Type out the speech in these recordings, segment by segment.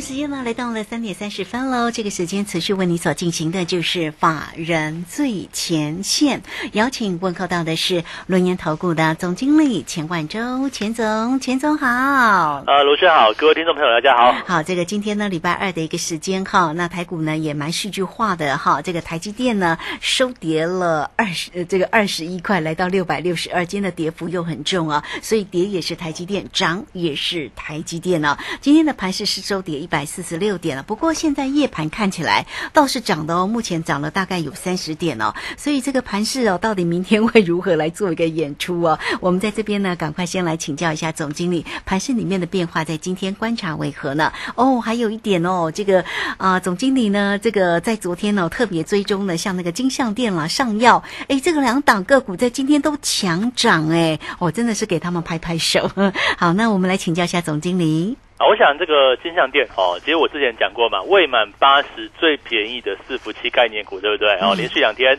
时间呢来到了三点三十分喽。这个时间持续为你所进行的就是法人最前线，邀请问候到的是轮岩投顾的总经理钱冠洲，钱总，钱总好。呃，卢轩好，各位听众朋友大家好。好，这个今天呢礼拜二的一个时间哈，那台股呢也蛮戏剧化的哈。这个台积电呢收跌了二十，呃这个二十一块，来到六百六十二，今天的跌幅又很重啊，所以跌也是台积电，涨也是台积电呢、今天的盘势是收跌一百四十六点了，不过现在夜盘看起来倒是涨的哦，目前涨了大概有三十点哦，所以这个盘势哦，到底明天会如何来做一个演出哦？我们在这边呢，赶快先来请教一下总经理，盘势里面的变化在今天观察为何呢？哦，还有一点哦，这个啊、总经理呢，这个在昨天呢、特别追踪了像那个金项店啦、上药，哎，这个两档个股在今天都强涨哎，我、真的是给他们拍拍手。好，那我们来请教一下总经理。啊，我想这个金项店哦，其实我之前讲过嘛，未满八十最便宜的伺服器概念股，对不对？哦，连续两天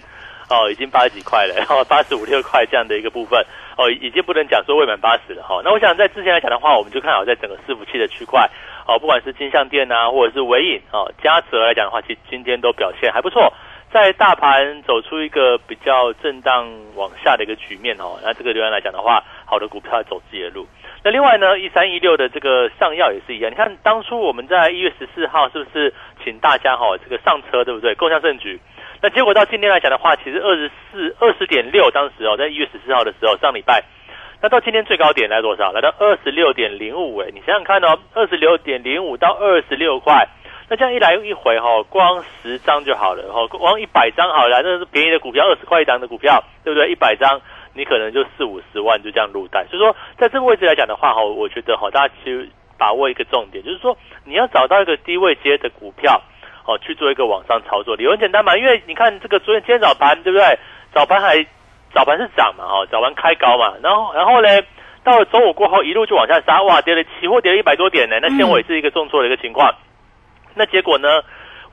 哦，已经八十几块了，然后八十五六块这样的一个部分哦，已经不能讲说未满八十了哈、那我想在之前来讲的话，我们就看好在整个伺服器的区块哦，不管是金项店啊，或者是伟影哦，嘉泽来讲的话，其实今天都表现还不错。在大盘走出一个比较震荡往下的一个局面哦，那这个流量来讲的话，好的股票走自己的路。那另外呢，一三一六的这个上药也是一样。你看当初我们在一月十四号是不是请大家哈、这个上车，对不对？共襄盛举。那结果到今天来讲的话，其实二十四二十点六，当时哦，在一月十四号的时候，上礼拜。那到今天最高点来多少？来到二十六点零五，哎，你想想看哦，二十六点零五到二十六块，那这样一来一回哈、哦，光十张就好了哈、哦，光一百张好了，那是便宜的股票，二十块一张的股票，对不对？一百张你可能就四五十万就这样入袋。所以说，在这个位置来讲的话哈，我觉得哈，大家其实把握一个重点，就是说你要找到一个低位接的股票，哦，去做一个往上操作。理由很简单嘛，因为你看这个昨天今天早盘对不对？早盘还早盘是涨嘛，哦，早盘开高嘛，然后然后呢？到了周五过后，一路就往下杀，哇，跌了期货跌了一百多点呢。那现尾是一个重挫的一个情况。那结果呢？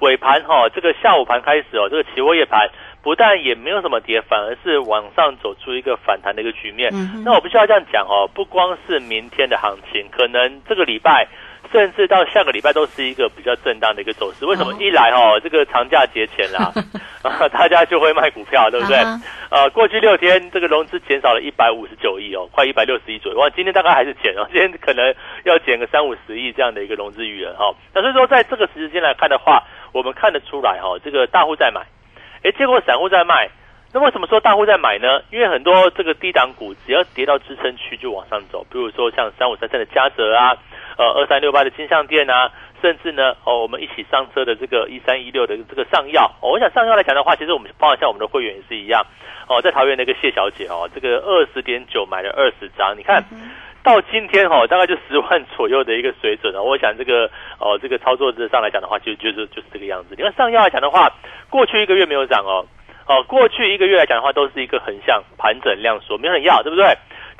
尾盘哈、这个下午盘开始哦，这个期货夜盘不但也没有什么跌，反而是往上走出一个反弹的一个局面。嗯那我必须要这样讲哦，不光是明天的行情，可能这个礼拜。甚至到下个礼拜都是一个比较震荡的一个走势。为什么哦？一来哦，这个长假节前啦，啊，大家就会卖股票，对不对？啊呃，过去六天这个融资减少了一百五十九亿哦，快一百六十亿左右。哇，今天大概还是减哦，今天可能要减个三五十亿这样的一个融资余额哈、哦。那所以说，在这个时间来看的话，我们看得出来哈、哦，这个大户在买，哎，结果散户在卖。那为什么说大户在买呢？因为很多这个低档股只要跌到支撑区就往上走，比如说像三五三三的嘉泽啊，呃二三六八的金项店啊，甚至呢哦我们一起上车的这个一三一六的这个上药、哦，我想上药来讲的话，其实我们包含像我们的会员也是一样哦，在桃园的一个谢小姐哦，这个二十点九买了二十张，你看。到今天哦，大概就十万左右的一个水准哦。我想这个哦，这个操作者上来讲的话，就就是就是这个样子。你看上药来讲的话，过去一个月没有涨哦，哦，过去一个月来讲的话，都是一个横向盘整量缩，没有很要，对不对？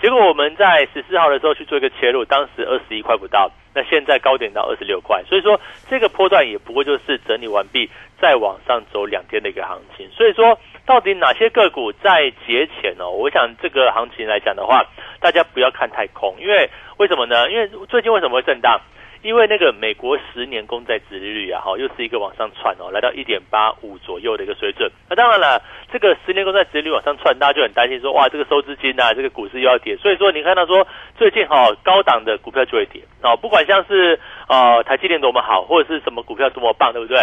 结果我们在十四号的时候去做一个切入，当时二十一块不到，那现在高点到二十六块，所以说这个波段也不过就是整理完毕，再往上走两天的一个行情。所以说，到底哪些个股在节前哦？我想这个行情来讲的话，大家不要看太空，因为为什么呢？因为最近为什么会震荡？因为那个美国十年公债殖利率啊，哈，又是一个往上窜哦，来到一点八五左右的一个水准。那当然了，这个十年公债殖利率往上窜，大家就很担心说，哇，这个收资金啊，这个股市又要跌。所以说，你看到说最近哈、高档的股票就会跌哦，不管像是呃台积电多么好，或者是什么股票多么棒，对不对？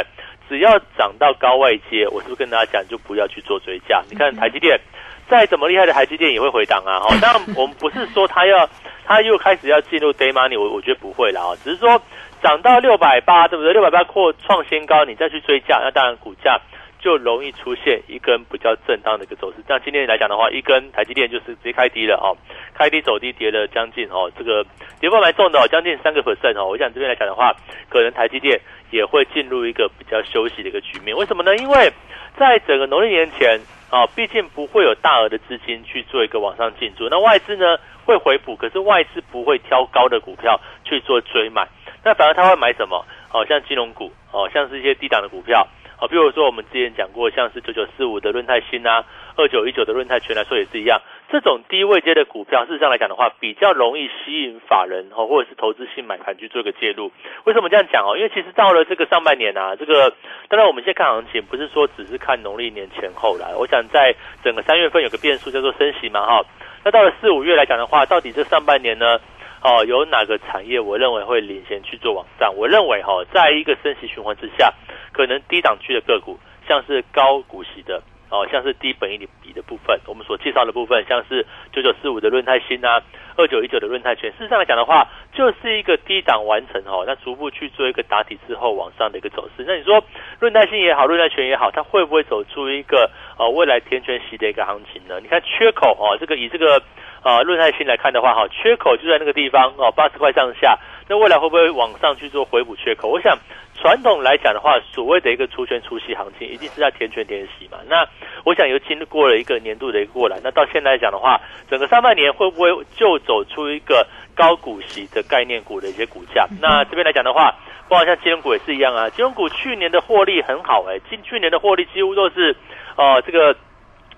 只要涨到高位阶，我是不是跟大家讲，就不要去做追加？你看台积电。再怎么厉害的台积电也会回档啊！哈，当然我们不是说它要，它又开始要进入 day money，我我觉得不会了啊，只是说涨到六百八，对不对？六百八扩创新高，你再去追价，那当然股价就容易出现一根比较震荡的一个走势。像今天来讲的话，一根台积电就是直接开低了哦，开低走低，跌了将近哦，这个跌幅蛮重的哦，将近三个 percent 哦。我想这边来讲的话，可能台积电也会进入一个比较休息的一个局面。为什么呢？因为在整个农历年前啊，毕竟不会有大额的资金去做一个往上进驻，那外资呢会回补，可是外资不会挑高的股票去做追买，那反而他会买什么？哦，像金融股，哦，像是一些低档的股票。好，比如说我们之前讲过，像是九九四五的润泰新啊，二九一九的润泰全来说也是一样。这种低位阶的股票，事实上来讲的话，比较容易吸引法人哦，或者是投资性买盘去做一个介入。为什么这样讲哦？因为其实到了这个上半年啊，这个当然我们现在看行情，不是说只是看农历年前后来。我想在整个三月份有个变数叫做升息嘛哈。那到了四五月来讲的话，到底这上半年呢？哦，有哪个产业我认为会领先去做网站？我认为哈，在一个升息循环之下，可能低档区的个股，像是高股息的，哦，像是低本益比的部分，我们所介绍的部分，像是九九四五的润泰新啊，二九一九的润泰全，事实上来讲的话，就是一个低档完成哦，那逐步去做一个打底之后往上的一个走势。那你说润泰新也好，润泰全也好，它会不会走出一个呃未来填全息的一个行情呢？你看缺口哦，这个以这个。啊，论泰新来看的话，哈，缺口就在那个地方哦，八十块上下。那未来会不会往上去做回补缺口？我想传统来讲的话，所谓的一个出圈出息行情，一定是在填权填息嘛。那我想又经过了一个年度的一个过来，那到现在来讲的话，整个上半年会不会就走出一个高股息的概念股的一些股价？那这边来讲的话，包括像金融股也是一样啊，金融股去年的获利很好哎，今去年的获利几乎都是呃这个。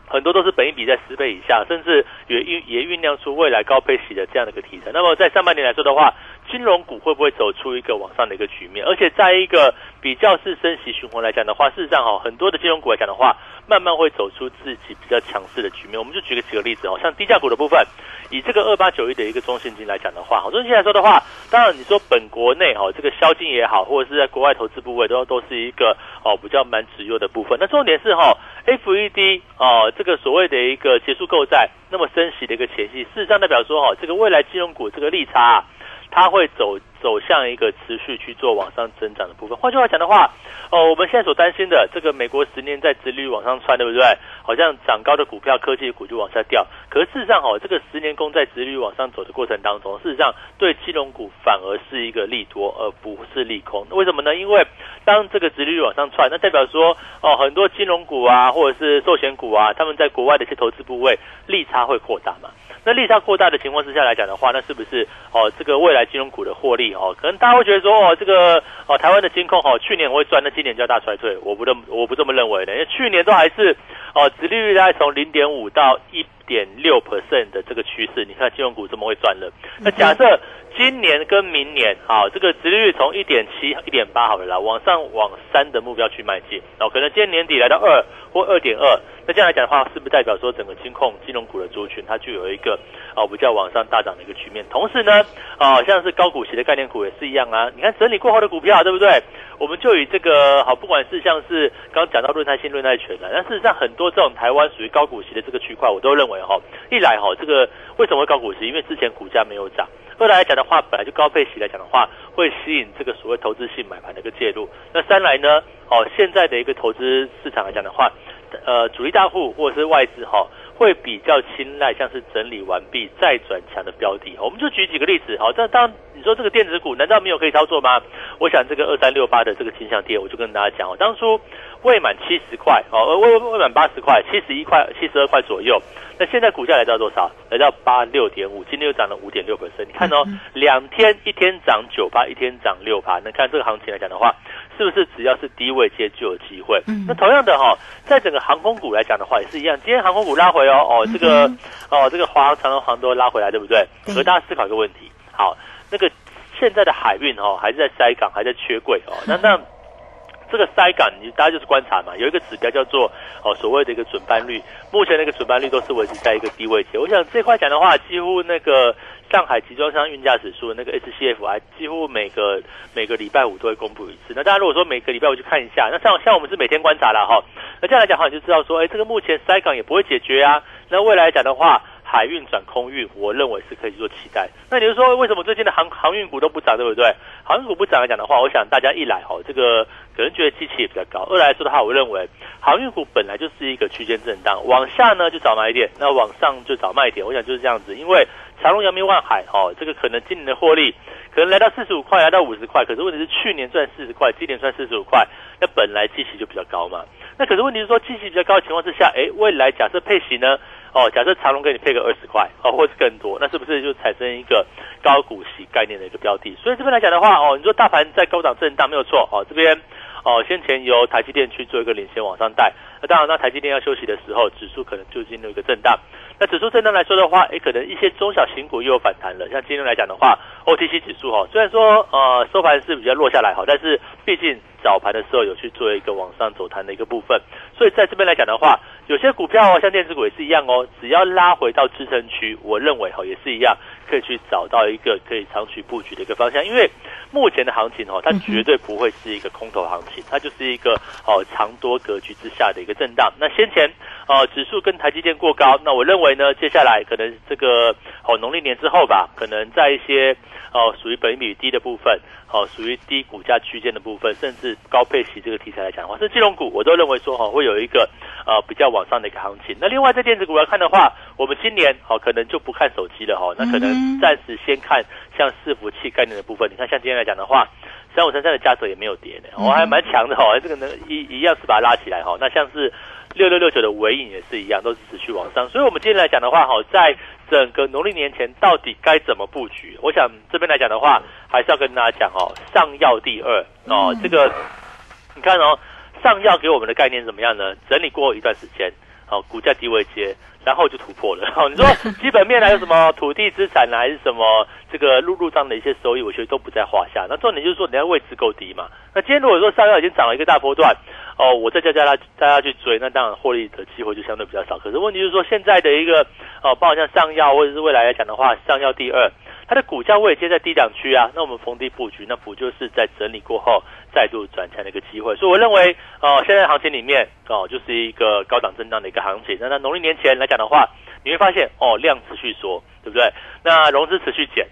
很多都是本一比在十倍以下，甚至也酝也酝酿出未来高配息的这样的一个题材。那么在上半年来说的话，金融股会不会走出一个往上的一个局面？而且在一个比较是升息循环来讲的话，事实上哈，很多的金融股来讲的话，慢慢会走出自己比较强势的局面。我们就举个几个例子哦，像低价股的部分，以这个二八九一的一个中信金来讲的话，中信金来说的话，当然你说本国内哈这个销金也好，或者是在国外投资部位都都是一个哦比较蛮持优的部分。那重点是哈。FED 哦，这个所谓的一个结束购债，那么升息的一个前夕，事实上代表说哈，这个未来金融股这个利差。它会走走向一个持续去做往上增长的部分。换句话讲的话，哦，我们现在所担心的这个美国十年在殖利率往上窜，对不对？好像涨高的股票、科技股就往下掉。可是事实上，哦，这个十年公债殖利率往上走的过程当中，事实上对金融股反而是一个利多，而不是利空。为什么呢？因为当这个殖利率往上窜，那代表说，哦，很多金融股啊，或者是寿险股啊，他们在国外的一些投资部位利差会扩大嘛？那利差扩大的情况之下来讲的话，那是不是哦？这个未来金融股的获利哦，可能大家会觉得说哦，这个哦，台湾的金控哦，去年会赚，那今年就要大衰退？我不这么我不这么认为的，因为去年都还是哦，殖利率大概从零点五到一点六 percent 的这个趋势，你看金融股这么会赚了。那假设今年跟明年啊，这个殖利率从一点七、一点八好了啦，往上往三的目标去迈进，哦，可能今年年底来到二或二点二。那这样来讲的话，是不是代表说整个金控金融股的族群它就有一个啊比较往上大涨的一个局面？同时呢，啊像是高股息的概念股也是一样啊。你看整理过后的股票，对不对？我们就以这个好，不管是像是刚刚讲到论泰新、论泰全的，但事实上很多这种台湾属于高股息的这个区块，我都认为哈，一来哈这个为什么会高股息？因为之前股价没有涨；二来讲的话，本来就高配息来讲的话，会吸引这个所谓投资性买盘的一个介入。那三来呢，哦现在的一个投资市场来讲的话。呃，主力大户或者是外资哈，会比较青睐像是整理完毕再转强的标的。我们就举几个例子，好，但当你说这个电子股难道没有可以操作吗？我想这个二三六八的这个金相跌，我就跟大家讲，哦，当初未满七十块，哦，未未满八十块，七十一块、七十二块左右。那现在股价来到多少？来到八六点五，今天又涨了五点六。你看哦，两天一天涨九趴，一天涨六趴。那看这个行情来讲的话，是不是只要是低位接就有机会？那同样的哈，在整个航空股来讲的话，也是一样。今天航空股拉回哦，哦，这个哦，这个华航、长荣航都拉回来，对不对？和大家思考一个问题，好，那个现在的海运哦，还是在塞港，还在缺柜哦。那那。这个塞港，你大家就是观察嘛，有一个指标叫做哦所谓的一个准班率，目前那个准班率都是维持在一个低位期。我想这块讲的话，几乎那个上海集装箱运价指数那个 SCF 啊，几乎每个每个礼拜五都会公布一次。那大家如果说每个礼拜五去看一下，那像像我们是每天观察了哈，那这样来讲的话，你就知道说，哎，这个目前塞港也不会解决啊。那未来讲的话。海运转空运，我认为是可以做期待。那你就说，为什么最近的航航运股都不涨，对不对？航运股不涨来讲的话，我想大家一来哈，这个可能觉得机器也比较高；二来说的话，我认为航运股本来就是一个区间震荡，往下呢就找买点，那往上就找卖点。我想就是这样子，因为长隆、阳明、万海哈，这个可能今年的获利可能来到四十五块，来到五十块，可是问题是去年赚四十块，今年赚四十五块，那本来机器就比较高嘛。那可是问题是说，基期比较高的情况之下，哎，未来假设配息呢？哦，假设长隆给你配个二十块，哦，或是更多，那是不是就产生一个高股息概念的一个标的？所以这边来讲的话，哦，你说大盘在高档震荡没有错，哦，这边哦，先前由台积电去做一个领先往上带，那当然，那台积电要休息的时候，指数可能就进入一个震荡。那指数震荡来说的话，诶，可能一些中小型股又有反弹了。像今天来讲的话，OTC 指数哈，虽然说呃收盘是比较落下来哈，但是毕竟早盘的时候有去做一个往上走弹的一个部分，所以在这边来讲的话，有些股票哦，像电子股也是一样哦，只要拉回到支撑区，我认为哦也是一样，可以去找到一个可以长期布局的一个方向。因为目前的行情哦，它绝对不会是一个空头行情，它就是一个哦长多格局之下的一个震荡。那先前呃指数跟台积电过高，那我认为。呢，接下来可能这个哦，农历年之后吧，可能在一些哦属于本益比低的部分，哦属于低股价区间的部分，甚至高配息这个题材来讲的话，是金融股，我都认为说哈会有一个呃比较往上的一个行情。那另外在电子股来看的话，我们今年哦可能就不看手机了哈，那可能暂时先看像伺服器概念的部分。你看像今天来讲的话，三五三三的价格也没有跌呢，我还蛮强的哈，这个呢一一样是把它拉起来哈。那像是。六六六九的尾影也是一样，都是持续往上。所以，我们今天来讲的话，哈，在整个农历年前到底该怎么布局？我想这边来讲的话，还是要跟大家讲哦，上药第二哦，这个你看哦，上药给我们的概念怎么样呢？整理过一段时间，哦，股价低位接，然后就突破了。哦，你说 基本面还有什么 土地资产呢，还是什么这个入入账的一些收益，我觉得都不在话下。那重点就是说，人家位置够低嘛。那今天如果说上药已经涨了一个大波段。哦，我再叫大家大家去追，那当然获利的机会就相对比较少。可是问题就是说，现在的一个哦，包括像上药或者是未来来讲的话，上药第二，它的股价位接在低档区啊，那我们逢低布局，那不就是在整理过后再度转强的一个机会？所以我认为，哦，现在行情里面哦，就是一个高档震荡的一个行情。那在农历年前来讲的话，你会发现哦，量持续缩，对不对？那融资持续减，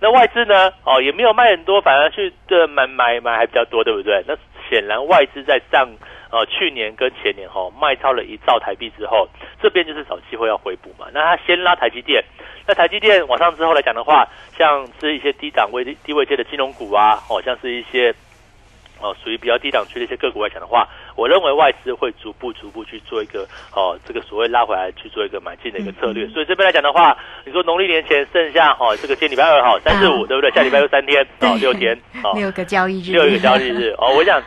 那外资呢，哦，也没有卖很多，反而去的买买买还比较多，对不对？那显然外资在上。呃，去年跟前年哈卖超了一兆台币之后，这边就是找机会要回补嘛。那他先拉台积电，那台积电往上之后来讲的话，像是一些低档位低位阶的金融股啊，哦，像是一些哦属于比较低档区的一些个股来讲的话，我认为外资会逐步逐步去做一个哦这个所谓拉回来去做一个买进的一个策略。所以这边来讲的话，你说农历年前剩下哦这个今天礼拜二哈三四五对不对？下礼拜又三天哦六天 哦六个交易日六个交易日哦，我想。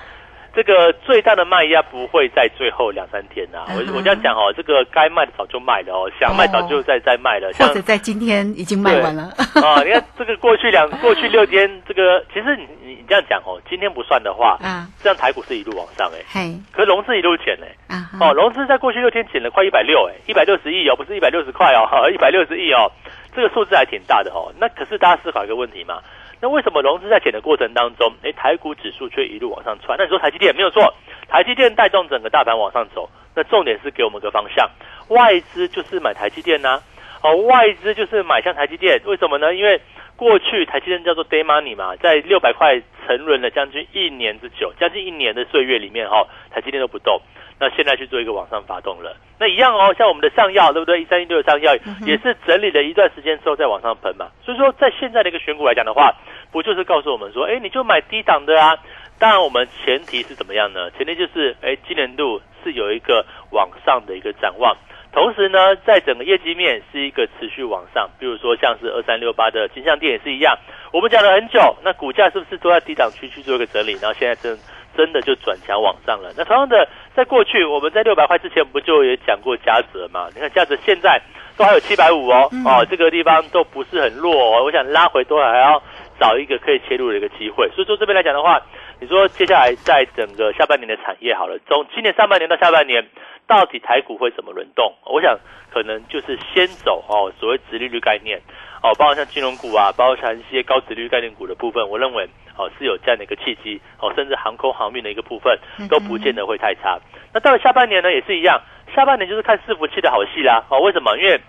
这个最大的卖压不会在最后两三天呐，我我这样讲哦，这个该卖的早就卖了哦，想卖早就在在卖了，或者在今天已经卖完了。啊，你看这个过去两 过去六天，这个其实你你这样讲哦，今天不算的话，啊，这样台股是一路往上哎，嘿，可是融资一路减哎，啊，哦，融资在过去六天减了快一百六哎，一百六十亿哦，不是一百六十块哦，一百六十亿哦，这个数字还挺大的哦。那可是大家思考一个问题嘛。那为什么融资在减的过程当中，哎，台股指数却一路往上窜？那你说台积电没有错，台积电带动整个大盘往上走。那重点是给我们个方向，外资就是买台积电呐，哦，外资就是买像台积电，为什么呢？因为过去台积电叫做 day money 嘛，在六百块沉沦了将近一年之久，将近一年的岁月里面哈，台积电都不动。那现在去做一个往上发动了，那一样哦，像我们的上药，对不对？一三一六的上药也是整理了一段时间之后再往上喷嘛。所以说，在现在的一个选股来讲的话，不就是告诉我们说，哎，你就买低档的啊？当然，我们前提是怎么样呢？前提就是，哎，今年度是有一个往上的一个展望，同时呢，在整个业绩面是一个持续往上。比如说，像是二三六八的金像店也是一样，我们讲了很久，那股价是不是都在低档区去做一个整理？然后现在真。真的就转强往上了。那同样的，在过去我们在六百块之前不就也讲过嘉泽嘛？你看嘉泽现在都还有七百五哦，哦，这个地方都不是很弱哦。我想拉回都还要找一个可以切入的一个机会。所以说这边来讲的话，你说接下来在整个下半年的产业好了，从今年上半年到下半年，到底台股会怎么轮动？我想可能就是先走哦，所谓直利率概念。哦，包括像金融股啊，包括像一些高值率概念股的部分，我认为哦是有这样的一个契机哦，甚至航空航运的一个部分都不见得会太差。那到了下半年呢，也是一样，下半年就是看伺服器的好戏啦。哦，为什么？因为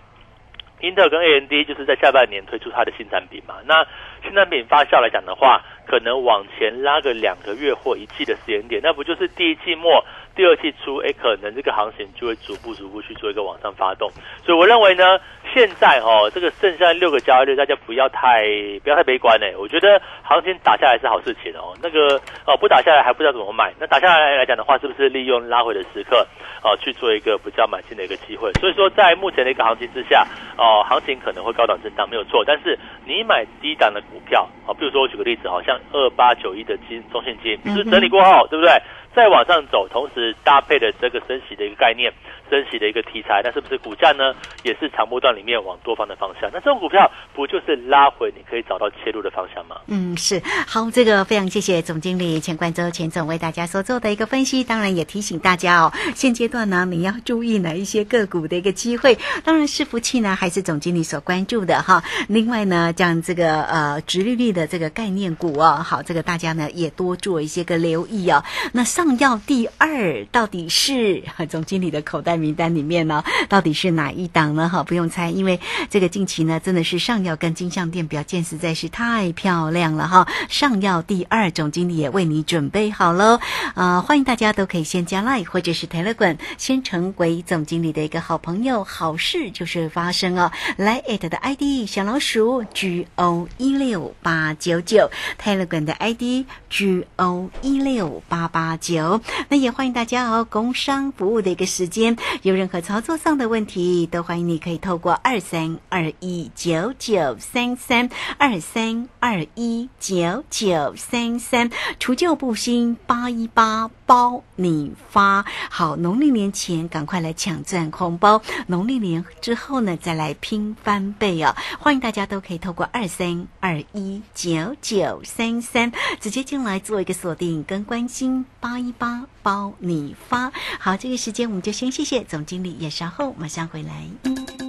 英特尔跟 AMD 就是在下半年推出它的新产品嘛。那新产品发酵来讲的话，可能往前拉个两个月或一季的时间点，那不就是第一季末？第二季初，哎，可能这个行情就会逐步逐步去做一个往上发动，所以我认为呢，现在哦，这个剩下六个交易日，大家不要太不要太悲观呢。我觉得行情打下来是好事情哦。那个哦，不打下来还不知道怎么买。那打下来来讲的话，是不是利用拉回的时刻哦去做一个比较买进的一个机会？所以说，在目前的一个行情之下，哦，行情可能会高档震荡没有错。但是你买低档的股票哦，比如说我举个例子，好像二八九一的金中信金，就是整理过后，对不对？再往上走，同时搭配的这个升息的一个概念。升息的一个题材，那是不是股价呢？也是长波段里面往多方的方向？那这种股票不就是拉回，你可以找到切入的方向吗？嗯，是好，这个非常谢谢总经理钱冠洲钱总为大家所做的一个分析，当然也提醒大家哦，现阶段呢，你要注意哪一些个股的一个机会？当然，伺服器呢，还是总经理所关注的哈。另外呢，像这个呃，直利率的这个概念股哦，好，这个大家呢也多做一些个留意哦。那上药第二到底是总经理的口袋？名单里面呢，到底是哪一档呢？哈，不用猜，因为这个近期呢，真的是上药跟金项店表现实在是太漂亮了哈。上药第二总经理也为你准备好喽，啊，欢迎大家都可以先加 Line 或者是 Telegram，先成为总经理的一个好朋友，好事就是发生哦。来 at 的 ID 小老鼠 G O 一六八九九，Telegram 的 ID G O 一六八八九，那也欢迎大家哦，工商服务的一个时间。有任何操作上的问题，都欢迎你可以透过二三二一九九三三二三二一九九三三除旧布新八一八包你发好，农历年前赶快来抢赚红包，农历年之后呢再来拼翻倍哦！欢迎大家都可以透过二三二一九九三三直接进来做一个锁定跟关心八一八包你发好，这个时间我们就先谢谢。总经理也稍后马上回来。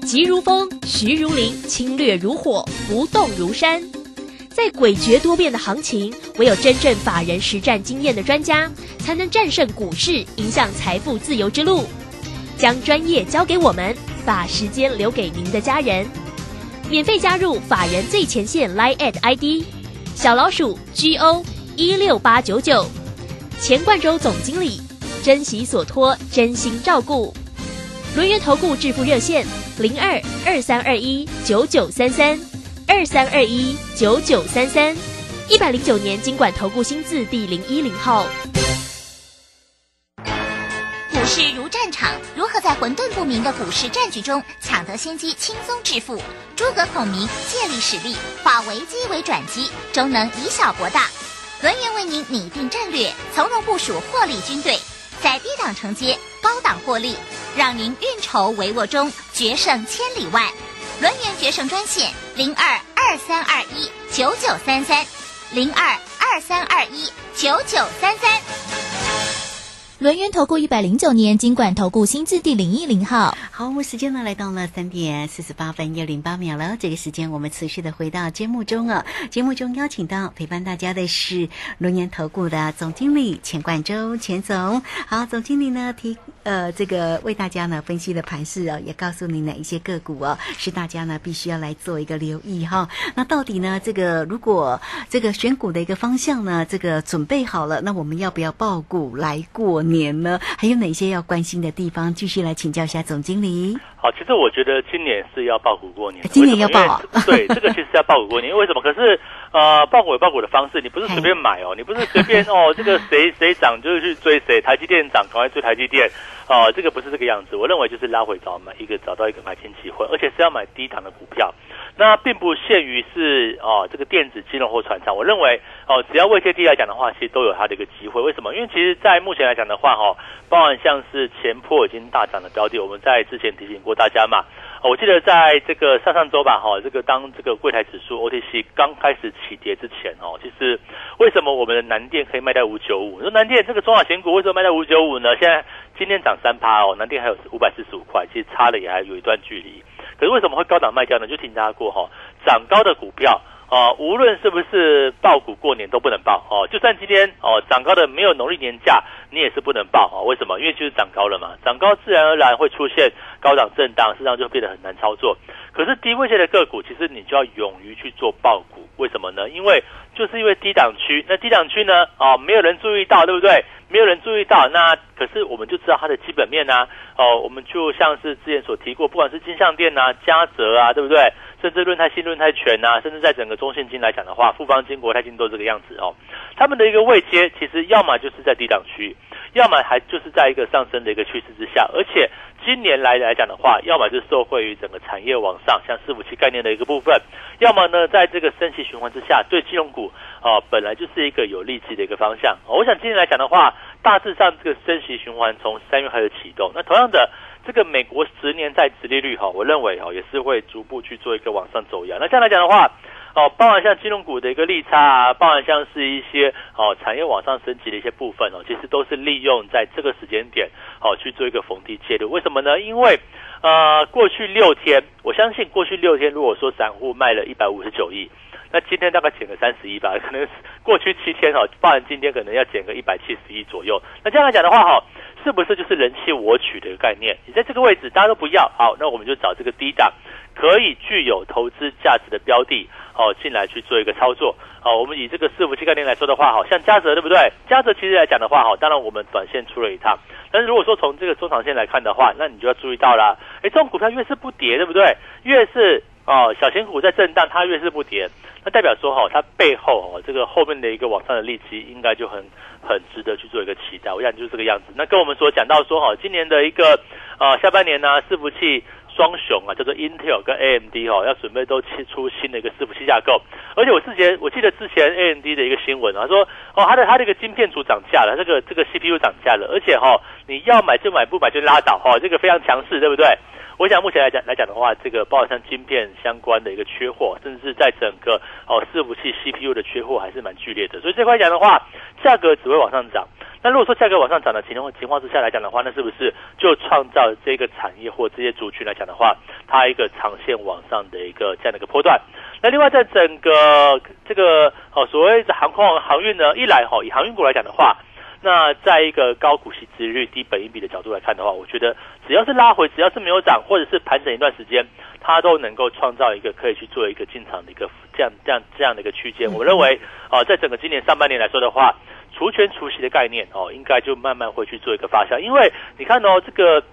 急如风，徐如林，侵略如火，不动如山。在诡谲多变的行情，唯有真正法人实战经验的专家，才能战胜股市，迎向财富自由之路。将专业交给我们，把时间留给您的家人。免费加入法人最前线 Line at ID 小老鼠 G O 一六八九九，钱冠洲总经理，珍惜所托，真心照顾。轮源投顾致富热线零二二三二一九九三三二三二一九九三三一百零九年经管投顾新字第零一零号。股市如战场，如何在混沌不明的股市战局中抢得先机，轻松致富？诸葛孔明借力使力，化危机为转机，终能以小博大。轮源为您拟定战略，从容部署获利军队。在低档承接，高档获利，让您运筹帷幄中决胜千里外。轮源决胜专线零二二三二一九九三三零二二三二一九九三三。轮源投顾一百零九年金管投顾新字第零一零号。好，我们时间呢来到了三点四十八分又零八秒了。这个时间我们持续的回到节目中啊。节目中邀请到陪伴大家的是轮源投顾的总经理钱冠洲钱总。好，总经理呢提呃这个为大家呢分析的盘势哦，也告诉你哪一些个股哦是大家呢必须要来做一个留意哈。那到底呢这个如果这个选股的一个方向呢这个准备好了，那我们要不要报股来过年呢？还有哪些要关心的地方？继续来请教一下总经理。好，其实我觉得今年是要报股过年，今年要报啊？对，这个其实要报股过年，为什么？可是呃，报股有报股的方式，你不是随便买哦，你不是随便哦，这个谁谁涨就去追谁，台积电涨赶快追台积电哦，这个不是这个样子。我认为就是拉回找买一个找到一个买进机会，而且是要买低档的股票。那并不限于是哦，这个电子金融或船厂，我认为哦，只要位阶低来讲的话，其实都有它的一个机会。为什么？因为其实，在目前来讲的话，哈，包含像是前破已经大涨的标的，我们在之前提醒过大家嘛。我记得在这个上上周吧，哈，这个当这个柜台指数 OTC 刚开始起跌之前，哦，其实为什么我们的南电可以卖在五九五？说南电这个中小型股为什么卖在五九五呢？现在今天涨三趴哦，南电还有五百四十五块，其实差的也还有一段距离。可是为什么会高档卖掉呢？就听大家过哈，涨高的股票哦，无论是不是爆股过年都不能爆哦，就算今天哦涨高的没有农历年假，你也是不能爆哦。为什么？因为就是涨高了嘛，涨高自然而然会出现高档震荡，实际上就变得很难操作。可是低位线的个股，其实你就要勇于去做爆股，为什么呢？因为就是因为低档区，那低档区呢，哦，没有人注意到，对不对？没有人注意到，那可是我们就知道它的基本面啊，哦，我们就像是之前所提过，不管是金项店呐、嘉泽啊，对不对？甚至论泰新、论泰全呐，甚至在整个中信金来讲的话，富邦金、国泰金都这个样子哦。他们的一个位阶，其实要么就是在低档区，要么还就是在一个上升的一个趋势之下，而且今年来来讲的话，要么就受惠于整个产业往上，像伺服器概念的一个部分，要么呢，在这个升息循环之下，对金融股啊本来就是一个有利基的一个方向。我想今年来讲的话，大致上这个升息循环从三月开始启动，那同样的。这个美国十年债殖利率哈，我认为哈也是会逐步去做一个往上走扬。那这样来讲的话，哦，包含像金融股的一个利差啊，包含像是一些哦产业往上升级的一些部分哦，其实都是利用在这个时间点哦去做一个逢低介入。为什么呢？因为呃过去六天，我相信过去六天如果说散户卖了一百五十九亿，那今天大概减个三十亿吧，可能过去七天哦，包含今天可能要减个一百七十亿左右。那这样来讲的话哈。是不是就是人气我取的一个概念？你在这个位置大家都不要，好，那我们就找这个低档可以具有投资价值的标的，哦，进来去做一个操作。好，我们以这个伺服器概念来说的话，好像嘉泽对不对？嘉泽其实来讲的话，好，当然我们短线出了一趟，但是如果说从这个中长线来看的话，那你就要注意到了，哎，这种股票越是不跌，对不对？越是哦，小型股在震荡，它越是不跌，那代表说哈，它背后哦，这个后面的一个往上的利基应该就很。很值得去做一个期待，我想就是这个样子。那跟我们所讲到说哈，今年的一个呃下半年呢，伺服器双雄啊，叫做 Intel 跟 AMD 哈，要准备都切出新的一个伺服器架构。而且我之前我记得之前 AMD 的一个新闻啊，说哦，它的它这个晶片组涨价了，这个这个 CPU 涨价了，而且哈，你要买就买，不买就拉倒哈，这个非常强势，对不对？我想目前来讲来讲的话，这个包括像晶片相关的一个缺货，甚至是在整个哦伺服器 CPU 的缺货还是蛮剧烈的，所以这块讲的话，价格只会往上涨。那如果说价格往上涨的情况情况之下来讲的话，那是不是就创造这个产业或这些族群来讲的话，它一个长线往上的一个这样的一个波段？那另外在整个这个哦所谓的航空航运呢，一来哈以航运股来讲的话。那在一个高股息、殖率低本益比的角度来看的话，我觉得只要是拉回，只要是没有涨，或者是盘整一段时间，它都能够创造一个可以去做一个进场的一个这样、这样、这样的一个区间。我认为，啊，在整个今年上半年来说的话，除权除息的概念哦，应该就慢慢会去做一个发酵。因为你看哦，这个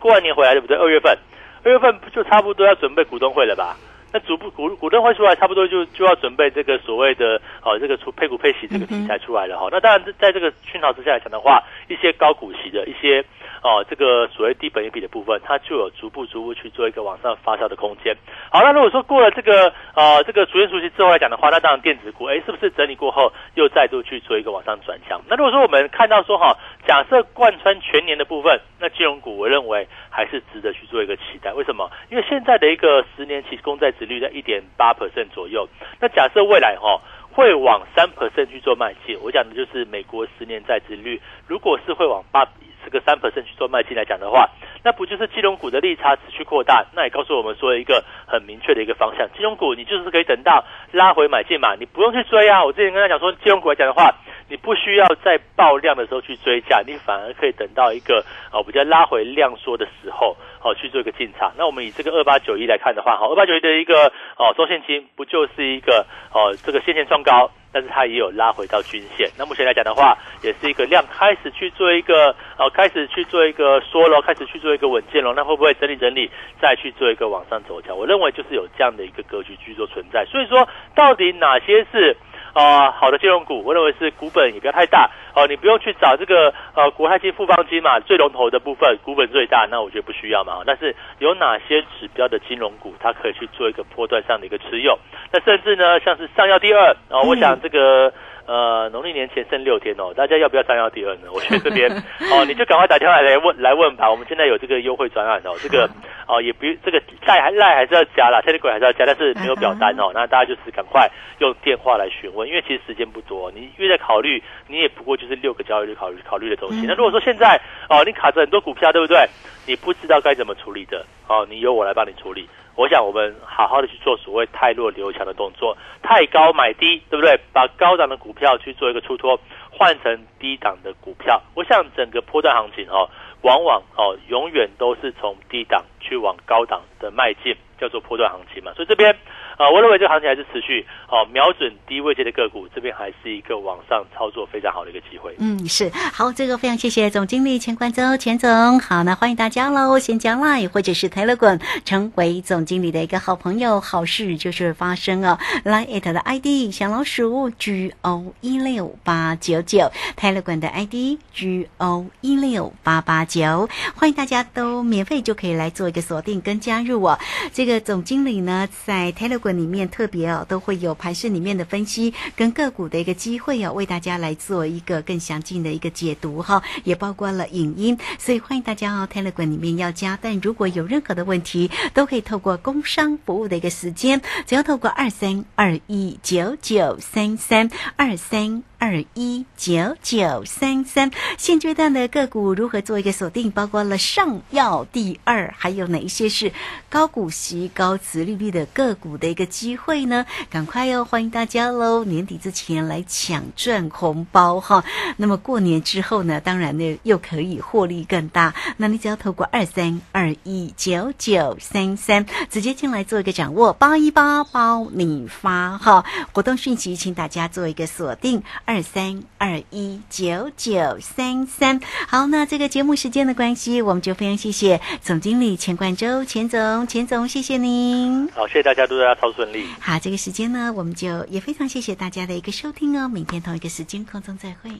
过完年回来对不对？二月份，二月份不就差不多要准备股东会了吧？那逐步股股东会出来，差不多就就要准备这个所谓的哦，这个出配股配息这个题材出来了哈。那当然在这个熏陶之下来讲的话，一些高股息的一些。哦，这个所谓低本益比的部分，它就有逐步逐步去做一个往上发酵的空间。好，那如果说过了这个呃这个逐渐熟悉之后来讲的话，那当然电子股，哎，是不是整理过后又再度去做一个往上转向？那如果说我们看到说哈，假设贯穿全年的部分，那金融股我认为还是值得去做一个期待。为什么？因为现在的一个十年期公债值率在一点八 percent 左右。那假设未来哈会往三 percent 去做迈进，我讲的就是美国十年债值率，如果是会往八。个三 percent 去做卖进来讲的话，那不就是金融股的利差持续扩大？那也告诉我们说一个很明确的一个方向，金融股你就是可以等到拉回买进嘛，你不用去追啊。我之前跟他讲说，金融股来讲的话，你不需要在爆量的时候去追价，你反而可以等到一个哦比较拉回量缩的时候，哦去做一个进场。那我们以这个二八九一来看的话，好，二八九一的一个哦周线金不就是一个哦这个先前创高？但是它也有拉回到均线，那目前来讲的话，也是一个量开始去做一个呃，开始去做一个缩了，开始去做一个稳健了，那会不会整理整理，再去做一个往上走强？我认为就是有这样的一个格局去做存在。所以说，到底哪些是？啊，好的金融股，我认为是股本也不要太大哦，你不用去找这个呃国泰金、富邦金嘛，最龙头的部分股本最大，那我觉得不需要嘛。但是有哪些指标的金融股，它可以去做一个波段上的一个持有？那甚至呢，像是上药第二啊，我想这个。呃，农历年前剩六天哦，大家要不要三幺第二呢？我觉得这边 哦，你就赶快打电话来问来问吧。我们现在有这个优惠专案哦，这个哦也不这个赖还赖还是要加啦，现在鬼还是要加，但是没有表单哦。那大家就是赶快用电话来询问，因为其实时间不多，你越在考虑，你也不过就是六个交易日考虑考虑的东西。那如果说现在哦，你卡着很多股票，对不对？你不知道该怎么处理的哦，你由我来帮你处理。我想我们好好的去做所谓太弱留强的动作，太高买低，对不对？把高档的股票去做一个出脱，换成低档的股票。我想整个波段行情哦，往往哦永远都是从低档去往高档的迈进，叫做波段行情嘛。所以这边。啊，我认为这个行情还是持续哦，瞄准低位阶的个股，这边还是一个往上操作非常好的一个机会。嗯，是好，这个非常谢谢总经理钱冠周钱总。好，那欢迎大家喽，先加 Line 或者是 Telegram 成为总经理的一个好朋友，好事就是发生哦。Line 的 ID 小老鼠 G O 一六八九九，Telegram 的 ID G O 一六八八九，欢迎大家都免费就可以来做的锁定跟加入哦。这个总经理呢，在 Telegram。里面特别哦，都会有盘市里面的分析跟个股的一个机会哦，为大家来做一个更详尽的一个解读哈，也包括了影音，所以欢迎大家哦，Telegram 里面要加。但如果有任何的问题，都可以透过工商服务的一个时间，只要透过二三二一九九三三二三。二一九九三三，现阶段的个股如何做一个锁定？包括了上药第二，还有哪一些是高股息、高值利率的个股的一个机会呢？赶快哦，欢迎大家喽！年底之前来抢赚红包哈。那么过年之后呢，当然呢又可以获利更大。那你只要透过二三二一九九三三直接进来做一个掌握，八一八包你发哈。活动讯息，请大家做一个锁定二。二三二一九九三三，好，那这个节目时间的关系，我们就非常谢谢总经理钱冠周，钱总，钱总，谢谢您。好，谢谢大家，祝大家超顺利。好，这个时间呢，我们就也非常谢谢大家的一个收听哦，明天同一个时间空中再会。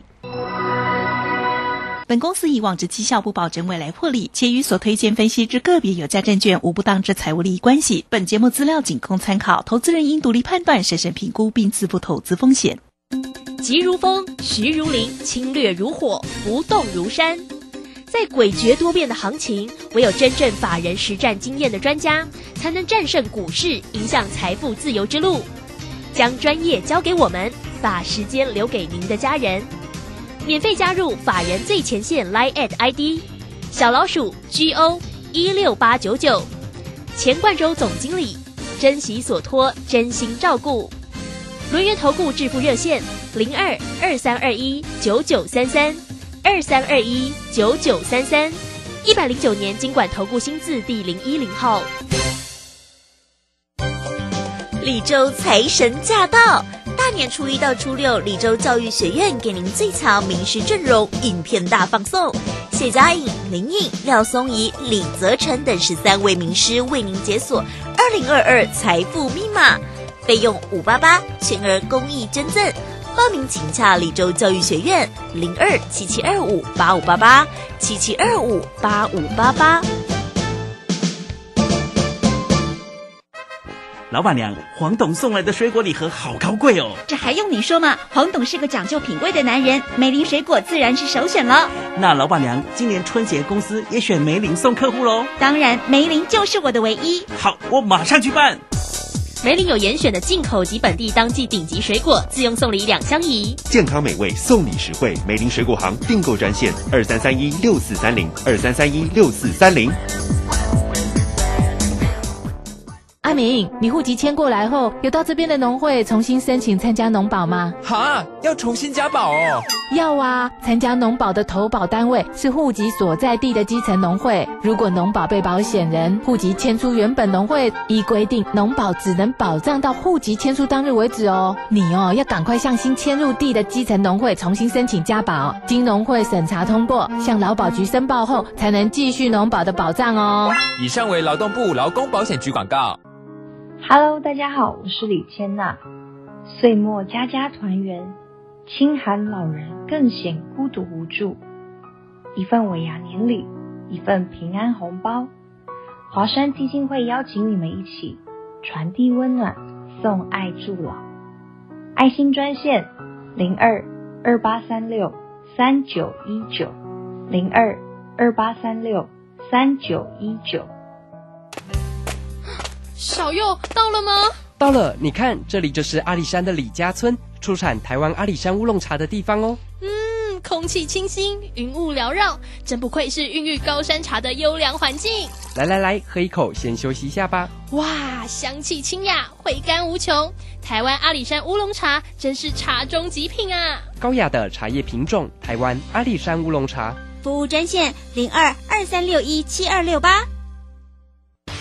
本公司以往之绩效不保证未来获利，且与所推荐分析之个别有价证券无不当之财务利益关系。本节目资料仅供参考，投资人应独立判断、审慎评估并自负投资风险。急如风，徐如林，侵略如火，不动如山。在诡谲多变的行情，唯有真正法人实战经验的专家，才能战胜股市，迎向财富自由之路。将专业交给我们，把时间留给您的家人。免费加入法人最前线 Line at ID 小老鼠 G O 一六八九九，钱冠洲总经理，珍惜所托，真心照顾。轮源投顾致富热线零二二三二一九九三三二三二一九九三三一百零九年经管投顾新字第零一零号。李州财神驾到！大年初一到初六，李州教育学院给您最强名师阵容，影片大放送。谢佳颖、林颖、廖松怡、李泽成等十三位名师为您解锁二零二二财富密码。费用五八八，全额公益捐赠。报名请洽李州教育学院零二七七二五八五八八七七二五八五八八。老板娘，黄董送来的水果礼盒好高贵哦！这还用你说吗？黄董是个讲究品味的男人，梅林水果自然是首选了。那老板娘，今年春节公司也选梅林送客户喽？当然，梅林就是我的唯一。好，我马上去办。梅林有严选的进口及本地当季顶级水果，自用送礼两相宜，健康美味，送礼实惠。梅林水果行订购专线：二三三一六四三零二三三一六四三零。阿明，你户籍迁过来后，有到这边的农会重新申请参加农保吗？哈，要重新加保哦。要啊，参加农保的投保单位是户籍所在地的基层农会。如果农保被保险人户籍迁出原本农会，依规定，农保只能保障到户籍迁出当日为止哦。你哦，要赶快向新迁入地的基层农会重新申请加保，经农会审查通过，向劳保局申报后，才能继续农保的保障哦。以上为劳动部劳工保险局广告。Hello，大家好，我是李千娜。岁末家家团圆，清寒老人更显孤独无助。一份尾牙年礼，一份平安红包。华山基金会邀请你们一起传递温暖，送爱助老。爱心专线零二二八三六三九一九零二二八三六三九一九。小右到了吗？到了，你看，这里就是阿里山的李家村，出产台湾阿里山乌龙茶的地方哦。嗯。空气清新，云雾缭绕，真不愧是孕育高山茶的优良环境。来来来，喝一口，先休息一下吧。哇，香气清雅，回甘无穷。台湾阿里山乌龙茶真是茶中极品啊！高雅的茶叶品种，台湾阿里山乌龙茶。服务专线零二二三六一七二六八。